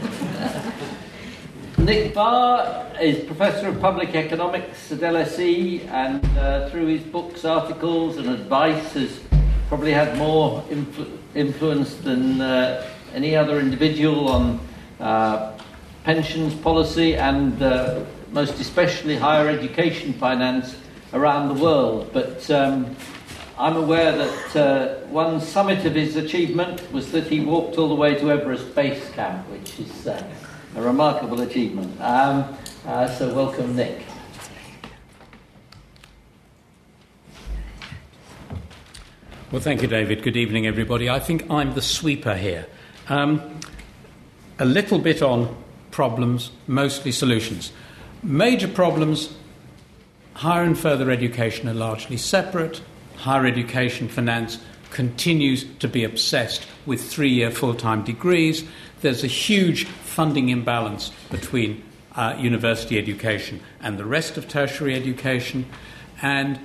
[SPEAKER 1] Nick Barr is Professor of Public Economics at LSE and uh, through his books, articles and advice has probably had more influ- influence than uh, any other individual on uh, pensions policy and uh, most especially higher education finance around the world. But um, I'm aware that uh, one summit of his achievement was that he walked all the way to Everest Base Camp, which is uh, a remarkable achievement. Um, uh, so, welcome, Nick.
[SPEAKER 6] Well, thank you, David. Good evening, everybody. I think I'm the sweeper here. Um, a little bit on problems, mostly solutions. Major problems higher and further education are largely separate. Higher education finance continues to be obsessed with three year full time degrees. There's a huge funding imbalance between uh, university education and the rest of tertiary education. And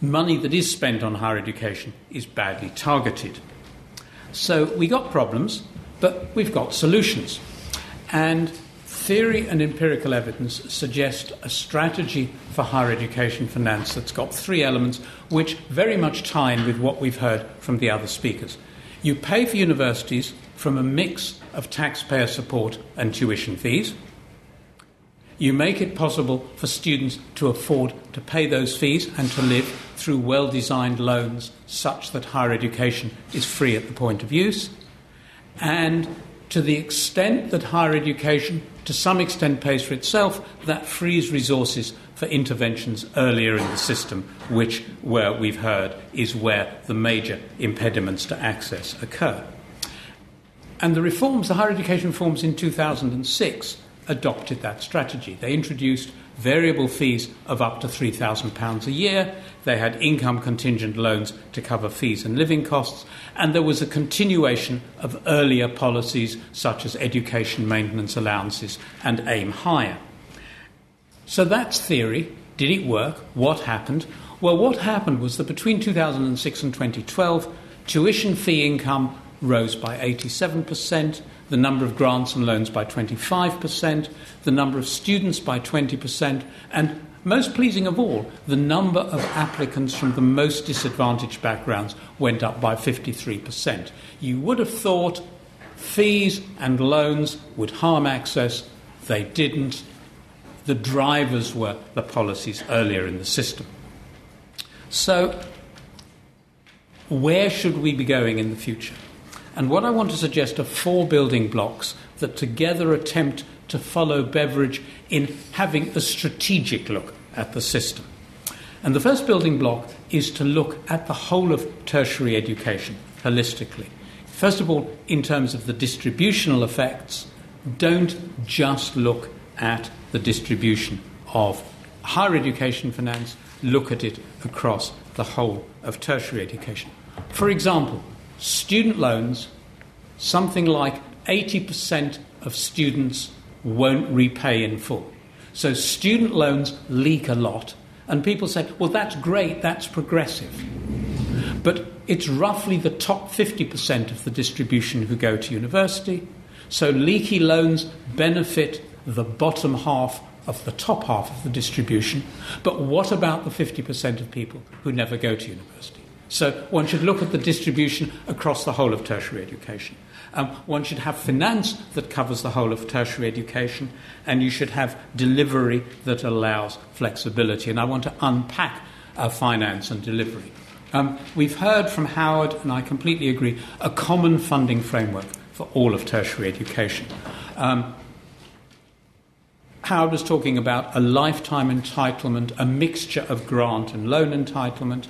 [SPEAKER 6] money that is spent on higher education is badly targeted. So we got problems, but we've got solutions. And theory and empirical evidence suggest a strategy for higher education finance that's got three elements which very much tie in with what we've heard from the other speakers. You pay for universities from a mix of taxpayer support and tuition fees. You make it possible for students to afford to pay those fees and to live through well designed loans such that higher education is free at the point of use. And to the extent that higher education, to some extent, pays for itself, that frees resources for interventions earlier in the system, which, where we've heard, is where the major impediments to access occur. And the reforms, the higher education reforms in 2006, adopted that strategy. They introduced variable fees of up to £3,000 a year. They had income contingent loans to cover fees and living costs. And there was a continuation of earlier policies such as education maintenance allowances and Aimhigher. So that's theory. Did it work? What happened? Well, what happened was that between 2006 and 2012, tuition fee income rose by 87%, the number of grants and loans by 25%, the number of students by 20%, and most pleasing of all, the number of applicants from the most disadvantaged backgrounds went up by 53%. You would have thought fees and loans would harm access, they didn't. The drivers were the policies earlier in the system. So, where should we be going in the future? And what I want to suggest are four building blocks that together attempt to follow Beveridge in having a strategic look at the system. And the first building block is to look at the whole of tertiary education holistically. First of all, in terms of the distributional effects, don't just look at the distribution of higher education finance, look at it across the whole of tertiary education. For example, student loans, something like 80% of students won't repay in full. So student loans leak a lot, and people say, well, that's great, that's progressive. But it's roughly the top 50% of the distribution who go to university. So leaky loans benefit the bottom half of the top half of the distribution. But what about the 50% of people who never go to university? So one should look at the distribution across the whole of tertiary education. Um, one should have finance that covers the whole of tertiary education, and you should have delivery that allows flexibility. And I want to unpack uh, finance and delivery. Um, we've heard from Howard, and I completely agree, a common funding framework for all of tertiary education. Um, Howard was talking about a lifetime entitlement, a mixture of grant and loan entitlement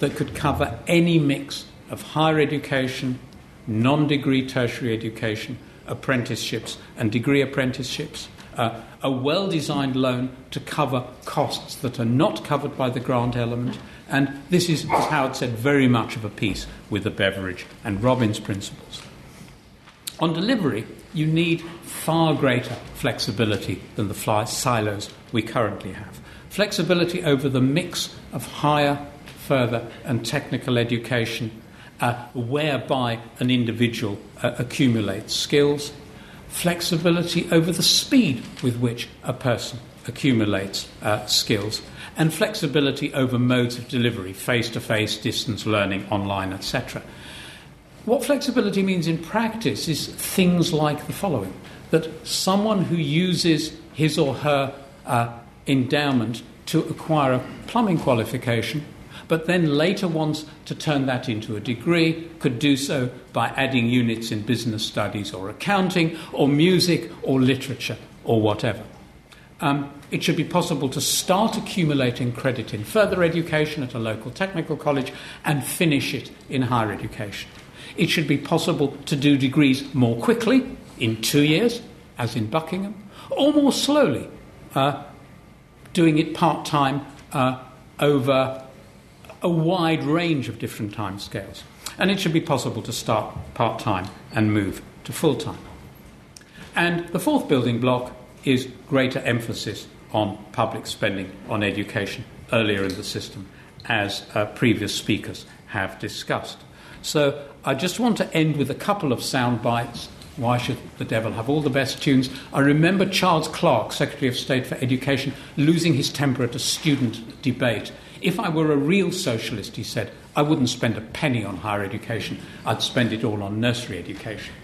[SPEAKER 6] that could cover any mix of higher education, non degree tertiary education, apprenticeships, and degree apprenticeships. Uh, a well designed loan to cover costs that are not covered by the grant element. And this is, as Howard said, very much of a piece with the Beveridge and Robbins principles. On delivery, you need far greater flexibility than the fly silos we currently have. Flexibility over the mix of higher further and technical education uh, whereby an individual uh, accumulates skills, flexibility over the speed with which a person accumulates uh, skills, and flexibility over modes of delivery face to face, distance learning, online, etc. What flexibility means in practice is things like the following that someone who uses his or her uh, endowment to acquire a plumbing qualification but then later wants to turn that into a degree, could do so by adding units in business studies or accounting or music or literature or whatever. um, it should be possible to start accumulating credit in further education at a local technical college and finish it in higher education. It should be possible to do degrees more quickly, in two years, as in Buckingham, or more slowly, uh, doing it part time uh, over a wide range of different time scales. And it should be possible to start part time and move to full time. And the fourth building block is greater emphasis on public spending on education earlier in the system, as uh, previous speakers have discussed. So I just want to end with a couple of sound bites. Why should the devil have all the best tunes? I remember Charles Clarke, Secretary of State for Education, losing his temper at a student debate. If I were a real socialist, he said, I wouldn't spend a penny on higher education, I'd spend it all on nursery education.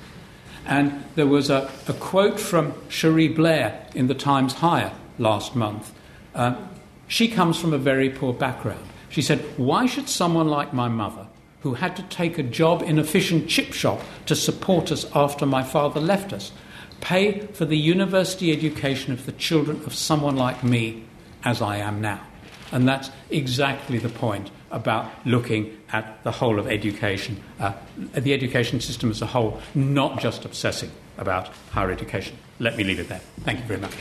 [SPEAKER 6] And there was a, a quote from Cherie Blair in the Times Higher last month. Uh, she comes from a very poor background. She said, Why should someone like my mother, who had to take a job in a fish and chip shop to support us after my father left us, pay for the university education of the children of someone like me as I am now? And that's exactly the point about looking at the whole of education, uh, the education system as a whole, not just obsessing about higher education. Let me leave it there. Thank you very much.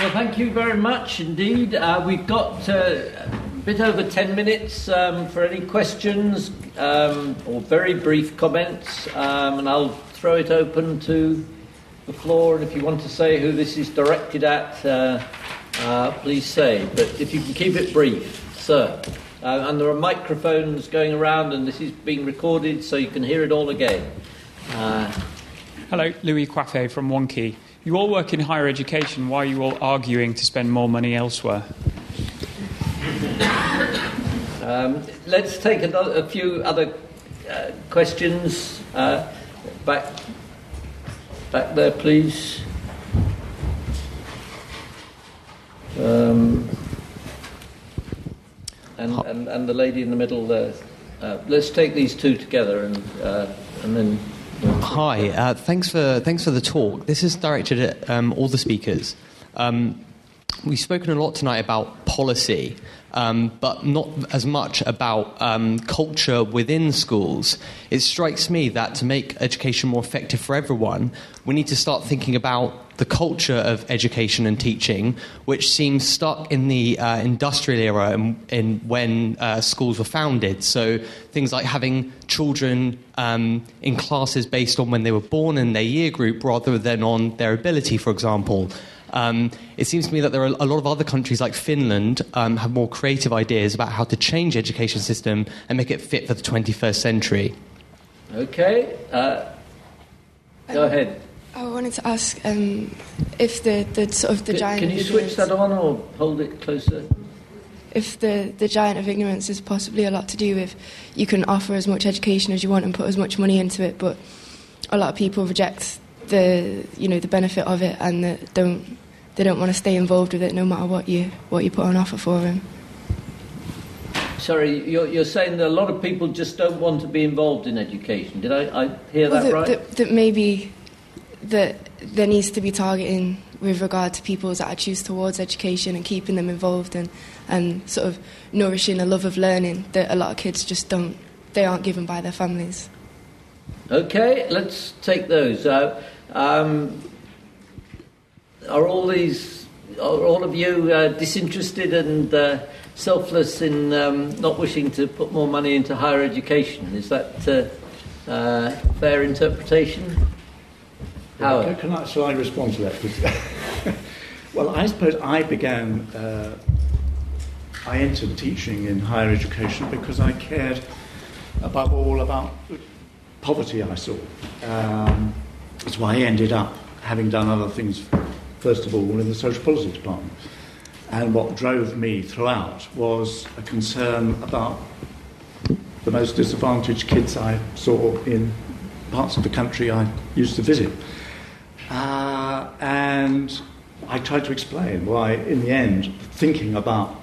[SPEAKER 1] Well, thank you very much indeed. Uh, we've got uh, a bit over 10 minutes um, for any questions um, or very brief comments, um, and I'll throw it open to the floor. And if you want to say who this is directed at, uh, uh, please say. But if you can keep it brief, sir. Uh, and there are microphones going around, and this is being recorded, so you can hear it all again. Uh,
[SPEAKER 7] Hello, Louis Coiffait from Wonkhe. You all work in higher education. Why are you all arguing to spend more money elsewhere?
[SPEAKER 1] Um, let's take another, a few other uh, questions. Uh, back, back there, please. Um, and, and, and the lady in the middle there. Uh, let's take these two together and, uh, and then.
[SPEAKER 8] Hi, uh, thanks for thanks for the talk. This is directed at um, all the speakers. Um, we've spoken a lot tonight about policy, um, but not as much about um, culture within schools. It strikes me that to make education more effective for everyone, we need to start thinking about the culture of education and teaching, which seems stuck in the uh, industrial era in, in when uh, schools were founded. So things like having children um, in classes based on when they were born and their year group rather than on their ability, for example. Um, it seems to me that there are a lot of other countries like Finland um, have more creative ideas about how to change education system and make it fit for the 21st century.
[SPEAKER 1] Okay, uh, go ahead.
[SPEAKER 9] I wanted to ask um, if the, the sort of the
[SPEAKER 1] Can,
[SPEAKER 9] giant.
[SPEAKER 1] can you switch that on or hold it closer?
[SPEAKER 9] If the, the giant of ignorance is possibly a lot to do with you can offer as much education as you want and put as much money into it, but a lot of people reject the you know the benefit of it and the, don't they don't want to stay involved with it no matter what you what you put on offer for them.
[SPEAKER 1] Sorry, you're, you're saying that a lot of people just don't want to be involved in education. Did I, I hear that
[SPEAKER 9] that,
[SPEAKER 1] right?
[SPEAKER 9] that, that maybe that there needs to be targeting with regard to people's attitudes towards education and keeping them involved and, and sort of nourishing a love of learning that a lot of kids just don't, they aren't given by their families.
[SPEAKER 1] Okay, let's take those. Uh, um, are all these, are all of you uh, disinterested and uh, selfless in um, not wishing to put more money into higher education? Is that uh, uh, fair interpretation? Howard.
[SPEAKER 5] Can I, shall I respond to that? well, I suppose I began, uh, I entered teaching in higher education because I cared above all about poverty I saw. Um, that's why I ended up having done other things, first of all, in the social policy department. And what drove me throughout was a concern about the most disadvantaged kids I saw in parts of the country I used to visit. Uh, and I tried to explain why, in the end, thinking about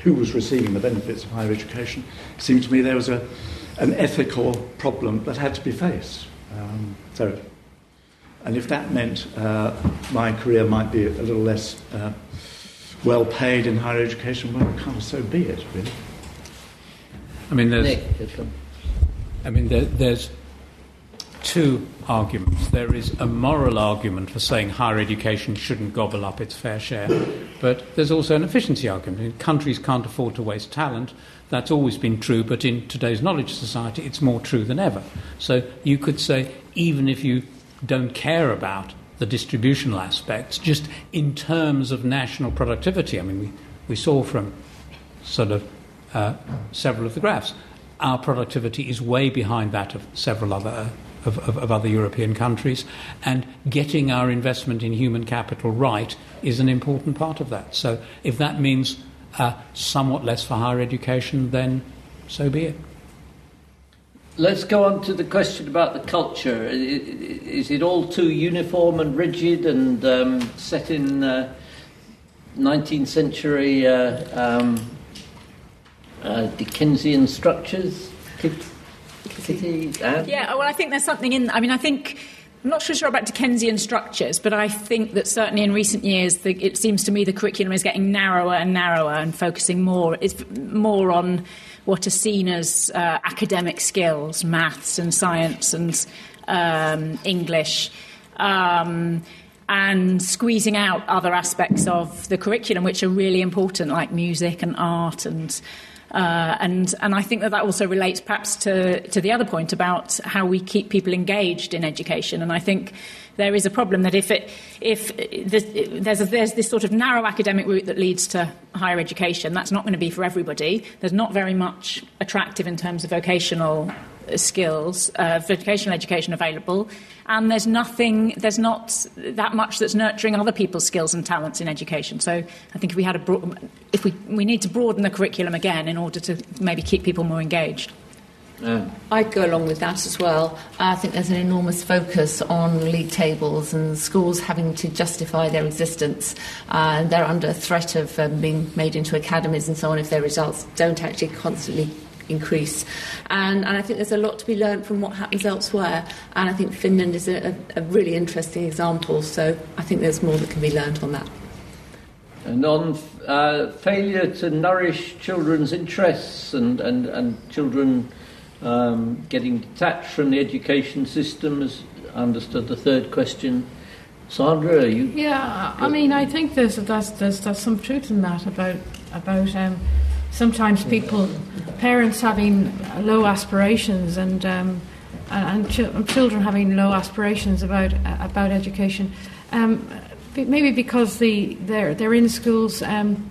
[SPEAKER 5] who was receiving the benefits of higher education, seemed to me there was a, an ethical problem that had to be faced. Um, so, And if that meant uh, my career might be a little less uh, well paid in higher education, well, kind of so be it, really.
[SPEAKER 6] I mean, there's,
[SPEAKER 1] Nick,
[SPEAKER 6] I mean, there, there's two arguments. There is a moral argument for saying higher education shouldn't gobble up its fair share, but there's also an efficiency argument. I mean, countries can't afford to waste talent. That's always been true, but in today's knowledge society, it's more true than ever. So you could say, even if you don't care about the distributional aspects, just in terms of national productivity, I mean, we, we saw from sort of uh, several of the graphs, our productivity is way behind that of several other. Of, of, of, other European countries, and getting our investment in human capital right is an important part of that. So, if that means uh, somewhat less for higher education, then so be it.
[SPEAKER 1] Let's go on to the question about the culture. Is it all too uniform and rigid and um, set in uh, 19th century uh, um, uh, Dickensian structures? Kitty,
[SPEAKER 2] yeah, well, I think there's something in. I mean, I think. I'm not sure about Dickensian structures, but I think that certainly in recent years, the, it seems to me the curriculum is getting narrower and narrower and focusing more, it's more on what are seen as uh, academic skills, maths and science and um, English. Um, and squeezing out other aspects of the curriculum which are really important, like music and art and uh, and, and I think that that also relates perhaps to, to the other point about how we keep people engaged in education. And I think there is a problem that if, it, if there's, a, there's this sort of narrow academic route that leads to higher education, that's not going to be for everybody. There's not very much attractive in terms of vocational skills, uh, vocational education available, and there's nothing, there's not that much that's nurturing other people's skills and talents in education. So I think if we had a, broad, if we we need to broaden the curriculum again in order to maybe keep people more engaged.
[SPEAKER 3] Yeah. I'd go along with that as well. I think there's an enormous focus on league tables and schools having to justify their existence. Uh, they're under threat of um, being made into academies and so on if their results don't actually constantly increase. And, and I think there's a lot to be learned from what happens elsewhere. And I think Finland is a, a really interesting example. So I think there's more that can be learned on that.
[SPEAKER 1] And on uh, failure to nourish children's interests and, and, and children um, getting detached from the education system, as understood the third question. Sandra, are you?
[SPEAKER 4] Yeah, I mean, I think there's, there's, there's, there's some truth in that about, about um, sometimes people, parents having low aspirations and um, and, ch- children having low aspirations about about education. Um, maybe because the they're they're in schools. Um,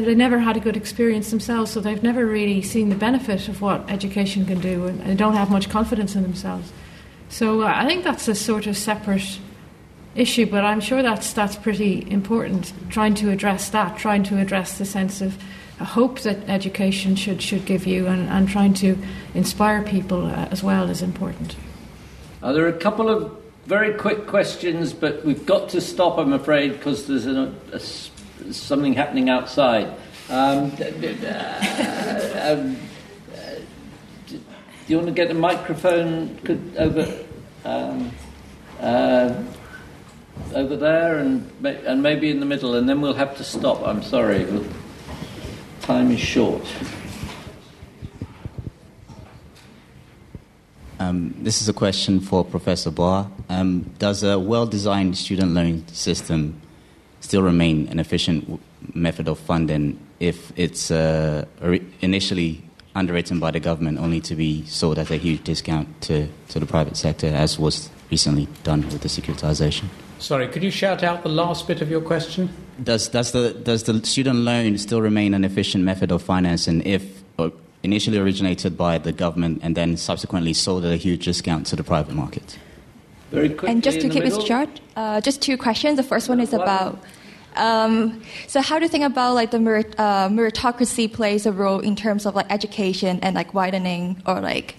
[SPEAKER 4] they never had a good experience themselves, so they've never really seen the benefit of what education can do, and, and don't have much confidence in themselves. So uh, I think that's a sort of separate issue, but I'm sure that's that's pretty important. Trying to address that, trying to address the sense of hope that education should, should give you and, and trying to inspire people uh, as well is important.
[SPEAKER 1] Uh, there are a couple of very quick questions, but we've got to stop, I'm afraid, because there's a, a, something happening outside. Um, uh, um, do you want to get a microphone over um, uh, over there and, and maybe in the middle, and then we'll have to stop. I'm sorry. Time is short.
[SPEAKER 10] Um, this is a question for Professor Barr. Um, does a well designed student loan system still remain an efficient method of funding if it's uh, initially underwritten by the government only to be sold at a huge discount to, to the private sector, as was recently done with the securitization?
[SPEAKER 6] Sorry, could you shout out the last bit of your question?
[SPEAKER 10] Does, does, the, does the student loan still remain an efficient method of financing if uh, initially originated by the government and then subsequently sold at a huge discount to the private market?
[SPEAKER 1] Very quickly
[SPEAKER 11] and just to keep
[SPEAKER 1] it
[SPEAKER 11] short, uh, just two questions. The first one is about Um, so how do you think about like the merit, uh, meritocracy plays a role in terms of like education and like widening or like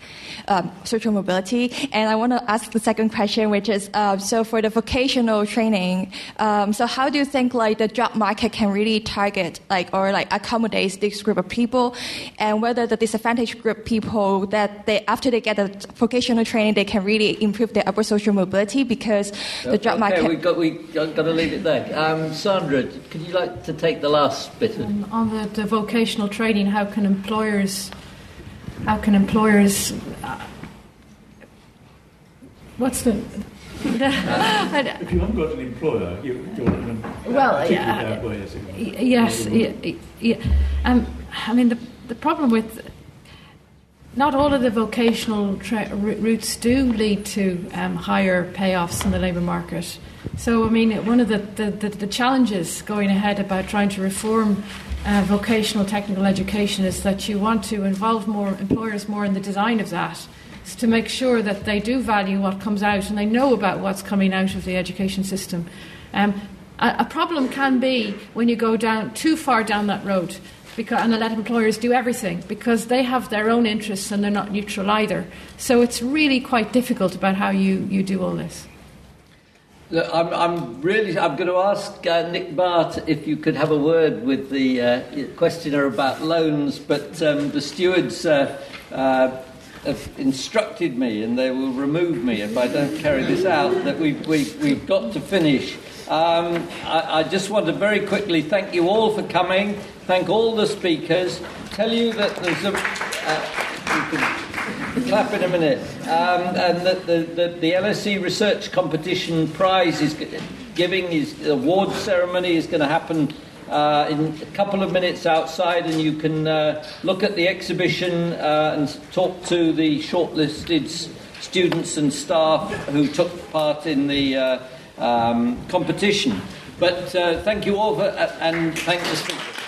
[SPEAKER 11] um, social mobility? And I want to ask the second question, which is uh, so for the vocational training. Um, so how do you think like the job market can really target like or like accommodate this group of people, and whether the disadvantaged group people that they after they get the vocational training they can really improve their upper social mobility because the job
[SPEAKER 1] okay,
[SPEAKER 11] market.
[SPEAKER 1] we've got, we got to leave it there. Um, Sandra, could you like to take the last bit? Of...
[SPEAKER 4] Um, on the, the vocational training, how can employers, how can employers, uh, what's the,
[SPEAKER 5] if you haven't got an employer, you, you're
[SPEAKER 4] well, yeah,
[SPEAKER 5] way, is it?
[SPEAKER 4] yes, yeah, yeah. Um, I mean the the problem with not all of the vocational tra- routes do lead to um, higher payoffs in the labour market. So, I mean, one of the, the, the, the challenges going ahead about trying to reform uh, vocational technical education is that you want to involve more employers more in the design of that. Is to make sure that they do value what comes out and they know about what's coming out of the education system. Um, a, a problem can be when you go down too far down that road because, and let employers do everything because they have their own interests and they're not neutral either. So it's really quite difficult about how you, you do all this.
[SPEAKER 1] Look, I'm, I'm really. I'm going to ask uh, Nick Barr if you could have a word with the uh, questioner about loans, but um, the stewards uh, uh, have instructed me, and they will remove me if I don't carry this out. That we've, we've, we've got to finish. Um, I, I, just want to very quickly thank you all for coming, thank all the speakers, tell you that there's a. Uh, clap in a minute. Um, and that the, the, the LSE Research Competition Prize is giving, his award ceremony is going to happen uh, in a couple of minutes outside, and you can uh, look at the exhibition uh, and talk to the shortlisted students and staff who took part in the uh, um, competition. But uh, thank you all for, and thank the speakers.